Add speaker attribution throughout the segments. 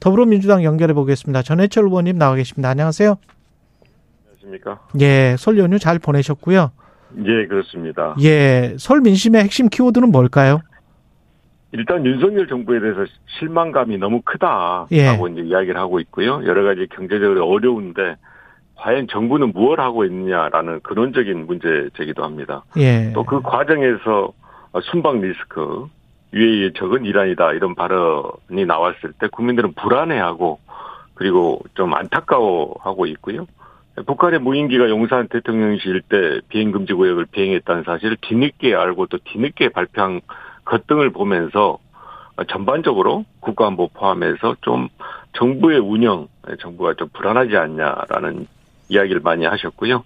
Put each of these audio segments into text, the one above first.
Speaker 1: 더불어민주당 연결해 보겠습니다. 전해철 의원님 나와 계십니다. 안녕하세요.
Speaker 2: 안녕하십니까?
Speaker 1: 예, 설 연휴 잘 보내셨고요.
Speaker 2: 예, 그렇습니다.
Speaker 1: 예, 설 민심의 핵심 키워드는 뭘까요?
Speaker 2: 일단 윤석열 정부에 대해서 실망감이 너무 크다라고
Speaker 1: 예.
Speaker 2: 이제 이야기를 하고 있고요. 여러 가지 경제적으로 어려운데 과연 정부는 무엇을 하고 있느냐라는 근원적인 문제 제기도 합니다.
Speaker 1: 예.
Speaker 2: 또 그 과정에서 순방 리스크, UAE의 적은 이란이다 이런 발언이 나왔을 때 국민들은 불안해하고 그리고 좀 안타까워하고 있고요. 북한의 무인기가 용산 대통령실 때 비행금지 구역을 비행했다는 사실을 뒤늦게 알고 또 뒤늦게 발표한 것 등을 보면서 전반적으로 국가안보 포함해서 좀 정부의 운영, 정부가 좀 불안하지 않냐라는 이야기를 많이 하셨고요.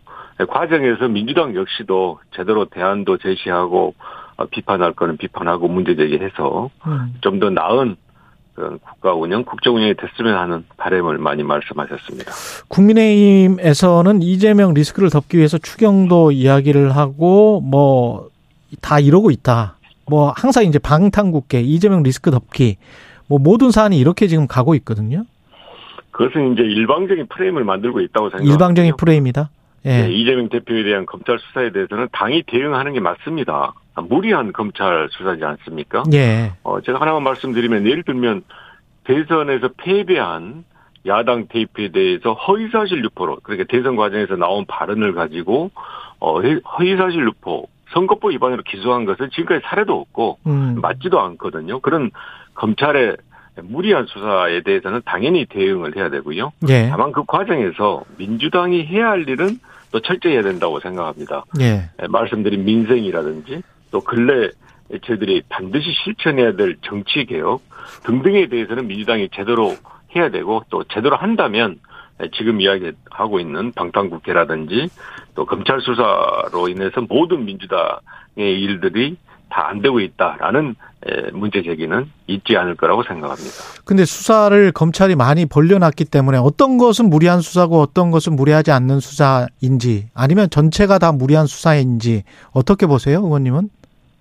Speaker 2: 과정에서 민주당 역시도 제대로 대안도 제시하고 어, 비판할 거는 비판하고 문제 제기해서
Speaker 1: 음.
Speaker 2: 좀더 나은 그런 국가 운영, 국정 운영이 됐으면 하는 바람을 많이 말씀하셨습니다.
Speaker 1: 국민의힘에서는 이재명 리스크를 덮기 위해서 추경도 이야기를 하고 뭐 다 이러고 있다. 뭐 항상 이제 방탄국계 이재명 리스크 덮기 뭐 모든 사안이 이렇게 지금 가고 있거든요.
Speaker 2: 그것은 이제 일방적인 프레임을 만들고 있다고 생각합니다.
Speaker 1: 일방적인 프레임이다.
Speaker 2: 네,
Speaker 1: 예.
Speaker 2: 이재명 대표에 대한 검찰 수사에 대해서는 당이 대응하는 게 맞습니다. 무리한 검찰 수사지 않습니까?
Speaker 1: 예.
Speaker 2: 어, 제가 하나만 말씀드리면 예를 들면 대선에서 패배한 야당 대표에 대해서 허위사실 유포로 그러니까 대선 과정에서 나온 발언을 가지고 어, 허위사실 유포 선거법 위반으로 기소한 것은 지금까지 사례도 없고
Speaker 1: 음.
Speaker 2: 맞지도 않거든요. 그런 검찰의 무리한 수사에 대해서는 당연히 대응을 해야 되고요.
Speaker 1: 예.
Speaker 2: 다만 그 과정에서 민주당이 해야 할 일은 또 철저히 해야 된다고 생각합니다.
Speaker 1: 예.
Speaker 2: 예, 말씀드린 민생이라든지 또 근래 저희들이 반드시 실천해야 될 정치 개혁 등등에 대해서는 민주당이 제대로 해야 되고 또 제대로 한다면 예, 지금 이야기하고 있는 방탄국회라든지 또 검찰 수사로 인해서 모든 민주당의 일들이 다 안 되고 있다라는 예, 문제 제기는 있지 않을 거라고 생각합니다.
Speaker 1: 근데 수사를 검찰이 많이 벌려놨기 때문에 어떤 것은 무리한 수사고 어떤 것은 무리하지 않는 수사인지 아니면 전체가 다 무리한 수사인지 어떻게 보세요, 의원님은?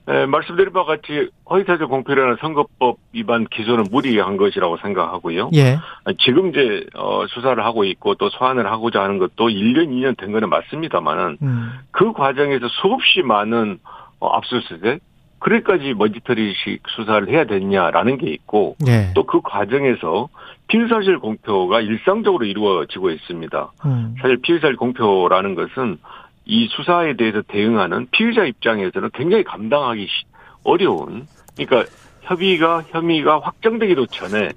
Speaker 2: 예, 말씀드린 바와 같이 허위사실 공표라는 선거법 위반 기소는 무리한 것이라고 생각하고요.
Speaker 1: 예.
Speaker 2: 지금 이제 어, 수사를 하고 있고 또 소환을 하고자 하는 것도 1년, 2년 된 거는 맞습니다만은
Speaker 1: 음.
Speaker 2: 그 과정에서 수없이 많은 어, 압수수색, 그래까지 먼지털이식 수사를 해야 되냐라는 게 있고
Speaker 1: 예.
Speaker 2: 또그 과정에서 피의사실 공표가 일상적으로 이루어지고 있습니다.
Speaker 1: 음.
Speaker 2: 사실 피의사실 공표라는 것은 이 수사에 대해서 대응하는 피의자 입장에서는 굉장히 감당하기 시- 어려운 그러니까 협의가 혐의가 확정되기도 전에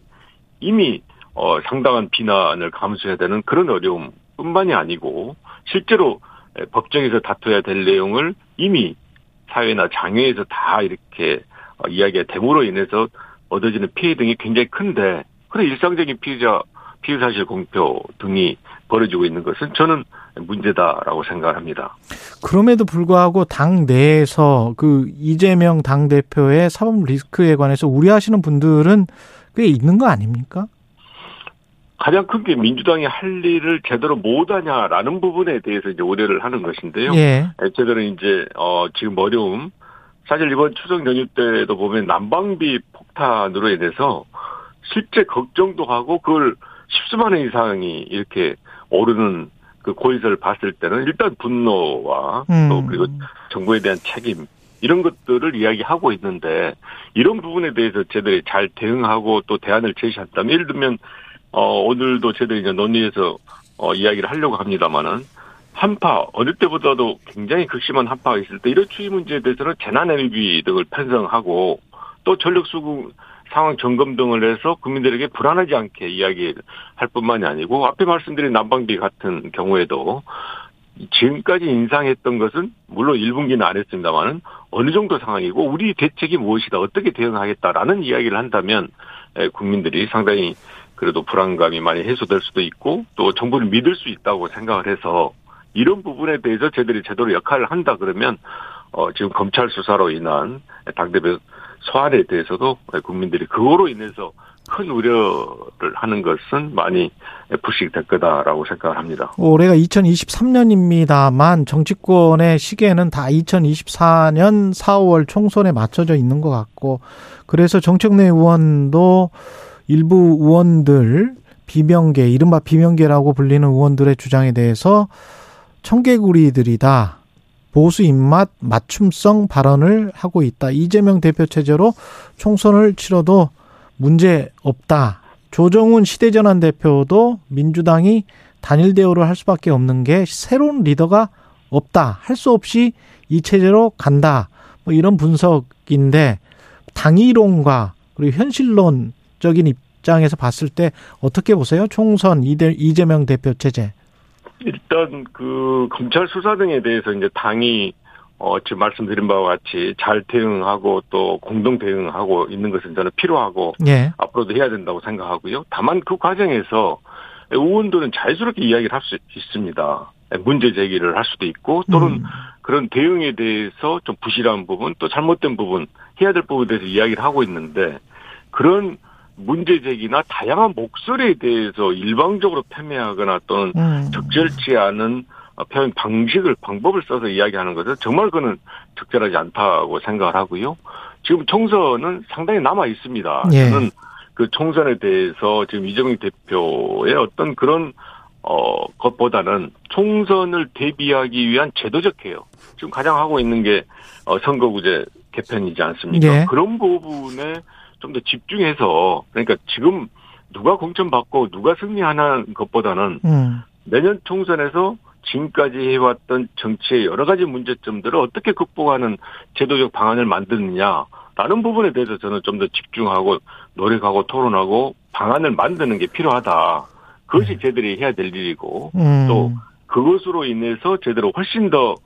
Speaker 2: 이미 어, 상당한 비난을 감수해야 되는 그런 어려움뿐만이 아니고 실제로 에, 법정에서 다투어야 될 내용을 이미 사회나 장외에서 다 이렇게 어, 이야기가 됨으로 인해서 얻어지는 피해 등이 굉장히 큰데 그런 일상적인 피의자 피의 사실 공표 등이 벌어지고 있는 것은 저는 문제다라고 생각합니다.
Speaker 1: 그럼에도 불구하고 당 내에서 그 이재명 당 대표의 사법 리스크에 관해서 우려하시는 분들은 꽤 있는 거 아닙니까?
Speaker 2: 가장 큰 게 민주당이 할 일을 제대로 못하냐라는 부분에 대해서 이제 우려를 하는 것인데요.
Speaker 1: 예.
Speaker 2: 제대로 이제 어 지금 어려움 사실 이번 추석 연휴 때도 보면 난방비 폭탄으로 인해서 실제 걱정도 하고 그걸 십수만 원 이상이 이렇게 오르는 그 고의서를 봤을 때는 일단 분노와
Speaker 1: 음.
Speaker 2: 또 그리고 정부에 대한 책임 이런 것들을 이야기하고 있는데 이런 부분에 대해서 제대로 잘 대응하고 또 대안을 제시한다면 예를 들면 어 오늘도 저희들이 이제 논의해서 어 이야기를 하려고 합니다만은 한파 어느 때보다도 굉장히 극심한 한파가 있을 때 이런 추위 문제에 대해서는 재난에너지 등을 편성하고 또 전력 수급 상황 점검 등을 해서 국민들에게 불안하지 않게 이야기할 뿐만이 아니고 앞에 말씀드린 난방비 같은 경우에도 지금까지 인상했던 것은 물론 1분기는 안 했습니다만은 어느 정도 상황이고 우리 대책이 무엇이다 어떻게 대응하겠다라는 이야기를 한다면 에, 국민들이 상당히 그래도 불안감이 많이 해소될 수도 있고 또 정부를 믿을 수 있다고 생각을 해서 이런 부분에 대해서 저희들이 제대로 역할을 한다 그러면 어 지금 검찰 수사로 인한 당대표 소환에 대해서도 국민들이 그거로 인해서 큰 우려를 하는 것은 많이 불식될 거다라고 생각을 합니다.
Speaker 1: 올해가 2023년입니다만 정치권의 시계는 다 2024년 4월 총선에 맞춰져 있는 것 같고 그래서 정청래 의원도 일부 의원들 비명계, 이른바 비명계라고 불리는 의원들의 주장에 대해서 청개구리들이다. 보수 입맛 맞춤성 발언을 하고 있다. 이재명 대표 체제로 총선을 치러도 문제 없다. 조정훈 시대전환 대표도 민주당이 단일 대우를 할 수밖에 없는 게 새로운 리더가 없다. 할 수 없이 이 체제로 간다. 뭐 이런 분석인데 당이론과 그리고 현실론적인 입장에서 봤을 때 어떻게 보세요? 총선 이재명 대표 체제.
Speaker 2: 일단 그 검찰 수사 등에 대해서 이제 당이 어 지금 말씀드린 바와 같이 잘 대응하고 또 공동 대응하고 있는 것은 저는 필요하고 예. 앞으로도 해야 된다고 생각하고요. 다만 그 과정에서 의원들은 자유스럽게 이야기를 할 수 있습니다. 문제 제기를 할 수도 있고 또는 음. 그런 대응에 대해서 좀 부실한 부분 또 잘못된 부분 해야 될 부분에 대해서 이야기를 하고 있는데 그런 문제 제기나 다양한 목소리에 대해서 일방적으로 패매하거나 또는 음. 적절치 않은 표현 방식을 방법을 써서 이야기하는 것은 정말 그는 적절하지 않다고 생각을 하고요. 지금 총선은 상당히 남아 있습니다. 예. 저는 그 총선에 대해서 지금 이재명 대표의 어떤 그런 어 것보다는 총선을 대비하기 위한 제도적 개혁 지금 가장 하고 있는 게 어, 선거구제 개편이지 않습니까? 예. 그런 부분에 좀 더 집중해서 그러니까 지금 누가 공천 받고 누가 승리하는 것보다는 음. 내년 총선에서 지금까지 해왔던 정치의 여러 가지 문제점들을 어떻게 극복하는 제도적 방안을 만드느냐라는 부분에 대해서 저는 좀 더 집중하고 노력하고 토론하고 방안을 만드는 게 필요하다. 그것이 네. 저들이 해야 될 일이고 음. 또 그것으로 인해서 제대로 훨씬 더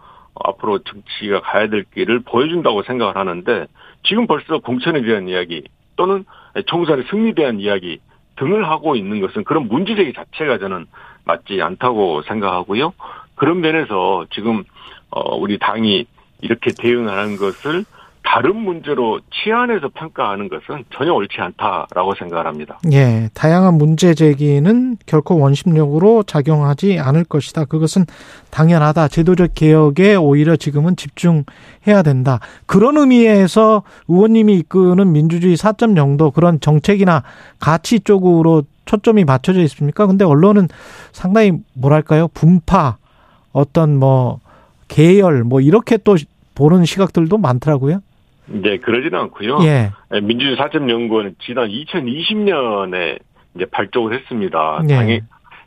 Speaker 2: 앞으로 정치가 가야 될 길을 보여준다고 생각을 하는데 지금 벌써 공천에 대한 이야기 또는 총선의 승리에 대한 이야기 등을 하고 있는 것은 그런 문제제기 자체가 저는 맞지 않다고 생각하고요. 그런 면에서 지금 어 우리 당이 이렇게 대응하는 것을 다른 문제로 치안해서 평가하는 것은 전혀 옳지 않다라고 생각을 합니다.
Speaker 1: 예, 다양한 문제 제기는 결코 원심력으로 작용하지 않을 것이다. 그것은 당연하다. 제도적 개혁에 오히려 지금은 집중해야 된다. 그런 의미에서 의원님이 이끄는 민주주의 4.0도 그런 정책이나 가치 쪽으로 초점이 맞춰져 있습니까? 근데 언론은 상당히 뭐랄까요? 분파, 어떤 뭐 계열 뭐 이렇게 또 보는 시각들도 많더라고요.
Speaker 2: 네, 그러지는 않고요. 예. 예 민주주의 사점연구원은 지난 2020년에 이제 발족을 했습니다. 예. 당연히,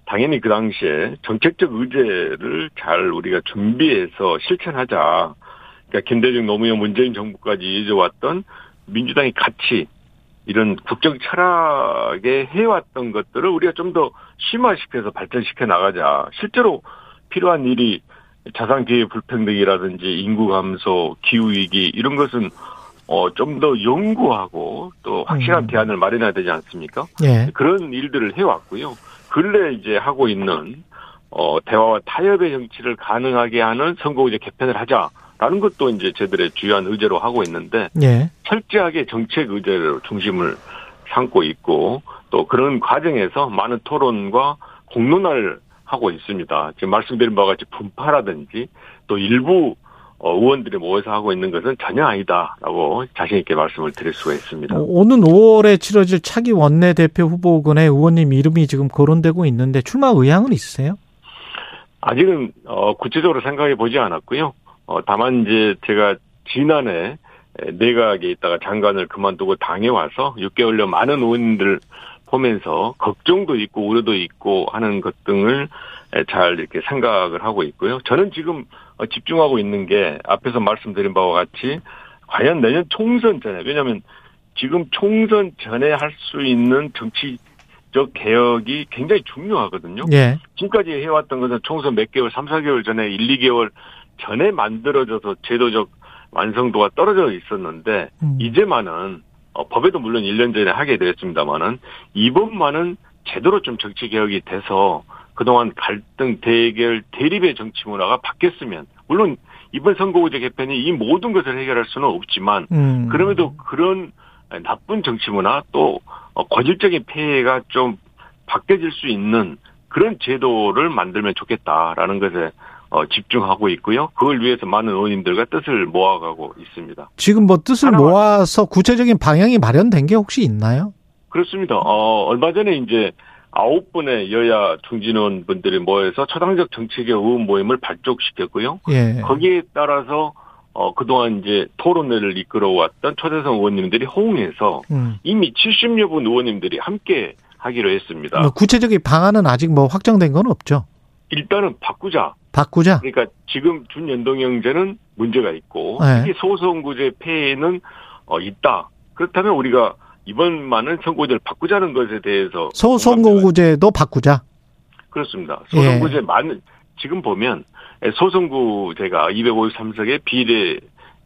Speaker 2: 당연히 그 당시에 정책적 의제를 잘 우리가 준비해서 실천하자. 그러니까 김대중 노무현 문재인 정부까지 이어져왔던 민주당이 같이 이런 국정 철학에 해왔던 것들을 우리가 좀 더 심화시켜서 발전시켜 나가자. 실제로 필요한 일이 자산 기회 불평등이라든지 인구 감소, 기후 위기 이런 것은 어, 좀 더 연구하고 또 확실한 음. 대안을 마련해야 되지 않습니까? 예. 그런 일들을 해왔고요. 근래 이제 하고 있는, 어, 대화와 타협의 정치를 가능하게 하는 선거구제 개편을 하자라는 것도 이제 저들의 주요한 의제로 하고 있는데, 예. 철저하게 정책 의제로 중심을 삼고 있고, 또 그런 과정에서 많은 토론과 공론화를 하고 있습니다. 지금 말씀드린 바와 같이 분파라든지 또 일부 어, 의원들이 모여서 하고 있는 것은 전혀 아니다라고 자신 있게 말씀을 드릴 수가 있습니다.
Speaker 1: 오는 5월에 치러질 차기 원내대표 후보군의 의원님 이름이 지금 거론되고 있는데 출마 의향은 있으세요?
Speaker 2: 아직은 어, 구체적으로 생각해 보지 않았고요. 어, 다만 이제 제가 지난해 내각에 있다가 장관을 그만두고 당에 와서 6개월여 많은 의원들 보면서 걱정도 있고 우려도 있고 하는 것 등을 잘 이렇게 생각을 하고 있고요. 저는 지금 집중하고 있는 게 앞에서 말씀드린 바와 같이 과연 내년 총선 전에 왜냐하면 지금 총선 전에 할 수 있는 정치적 개혁이 굉장히 중요하거든요. 예. 지금까지 해왔던 것은 총선 몇 개월, 3, 4개월 전에 1, 2개월 전에 만들어져서 제도적 완성도가 떨어져 있었는데 음. 이제만은 어, 법에도 물론 1년 전에 하게 되었습니다만은 이번만은 제대로 좀 정치 개혁이 돼서 그동안 갈등, 대결, 대립의 정치 문화가 바뀌었으면 물론 이번 선거구제 개편이 이 모든 것을 해결할 수는 없지만 음. 그럼에도 그런 나쁜 정치 문화 또 어, 거질적인 폐해가 좀 바뀌어질 수 있는 그런 제도를 만들면 좋겠다라는 것에 어, 집중하고 있고요. 그걸 위해서 많은 의원님들과 뜻을 모아가고 있습니다.
Speaker 1: 지금 뭐 뜻을 모아서 구체적인 방향이 마련된 게 혹시 있나요?
Speaker 2: 그렇습니다. 어, 얼마 전에 이제 아홉 분의 여야 중진원 분들이 모여서 초당적 정책의 의원 모임을 발족시켰고요. 예. 거기에 따라서 어, 그동안 이제 토론회를 이끌어왔던 초대성 의원님들이 호응해서 음. 이미 70여 분 의원님들이 함께 하기로 했습니다. 뭐
Speaker 1: 구체적인 방안은 아직 뭐 확정된 건 없죠?
Speaker 2: 일단은 바꾸자.
Speaker 1: 바꾸자?
Speaker 2: 그러니까 지금 준연동형제는 문제가 있고, 네. 특히 소선구제 폐해는 어, 있다. 그렇다면 우리가 이번만은 선거제를 바꾸자는 것에 대해서
Speaker 1: 소선거구제도 바꾸자.
Speaker 2: 그렇습니다. 소선구제 예. 많은 지금 보면 소선구제가 253석의 비례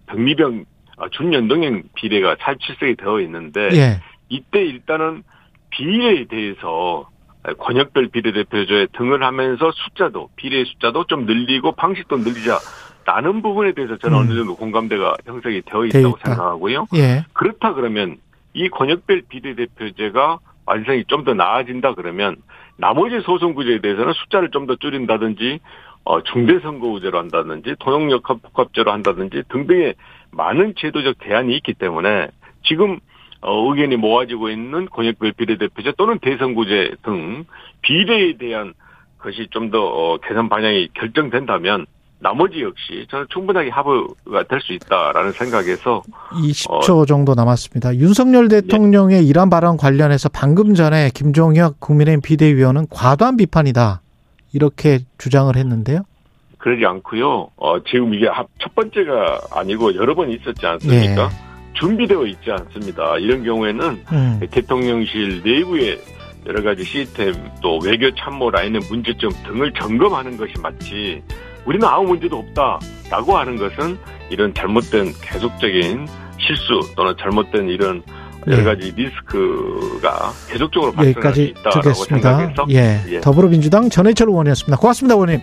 Speaker 2: 병리병 아, 준연동형 비례가 47석이 되어 있는데 예. 이때 일단은 비례에 대해서 권역별 비례대표조에 등을 하면서 숫자도 비례 숫자도 좀 늘리고 방식도 늘리자. 라는 부분에 대해서 저는 음. 어느 정도 공감대가 형성이 되어 있다고 생각하고요. 예. 그렇다 그러면 이 권역별 비례대표제가 완성이 좀 더 나아진다 그러면 나머지 소선구제에 대해서는 숫자를 좀 더 줄인다든지 어, 중대선거구제로 한다든지 통용역합 복합제로 한다든지 등등의 많은 제도적 대안이 있기 때문에 지금 어, 의견이 모아지고 있는 권역별 비례대표제 또는 대선구제 등 비례에 대한 것이 좀더 어, 개선 방향이 결정된다면 나머지 역시 저는 충분하게 합의가 될 수 있다라는 생각에서
Speaker 1: 20초 어, 정도 남았습니다. 윤석열 대통령의 예. 이란 발언 관련해서 방금 전에 김종혁 국민의힘 비대위원은 과도한 비판이다 이렇게 주장을 했는데요.
Speaker 2: 그러지 않고요. 어, 지금 이게 첫 번째가 아니고 여러 번 있었지 않습니까? 예. 준비되어 있지 않습니다. 이런 경우에는 음. 대통령실 내부에 여러 가지 시스템 또 외교 참모 라인의 문제점 등을 점검하는 것이 맞지 우리는 아무 문제도 없다라고 하는 것은 이런 잘못된 계속적인 실수 또는 잘못된 이런 여러 예. 가지 예. 리스크가 계속적으로 발생할 수 있다라고 듣겠습니다. 생각해서
Speaker 1: 예. 예. 더불어민주당 전해철 의원이었습니다. 고맙습니다, 의원님.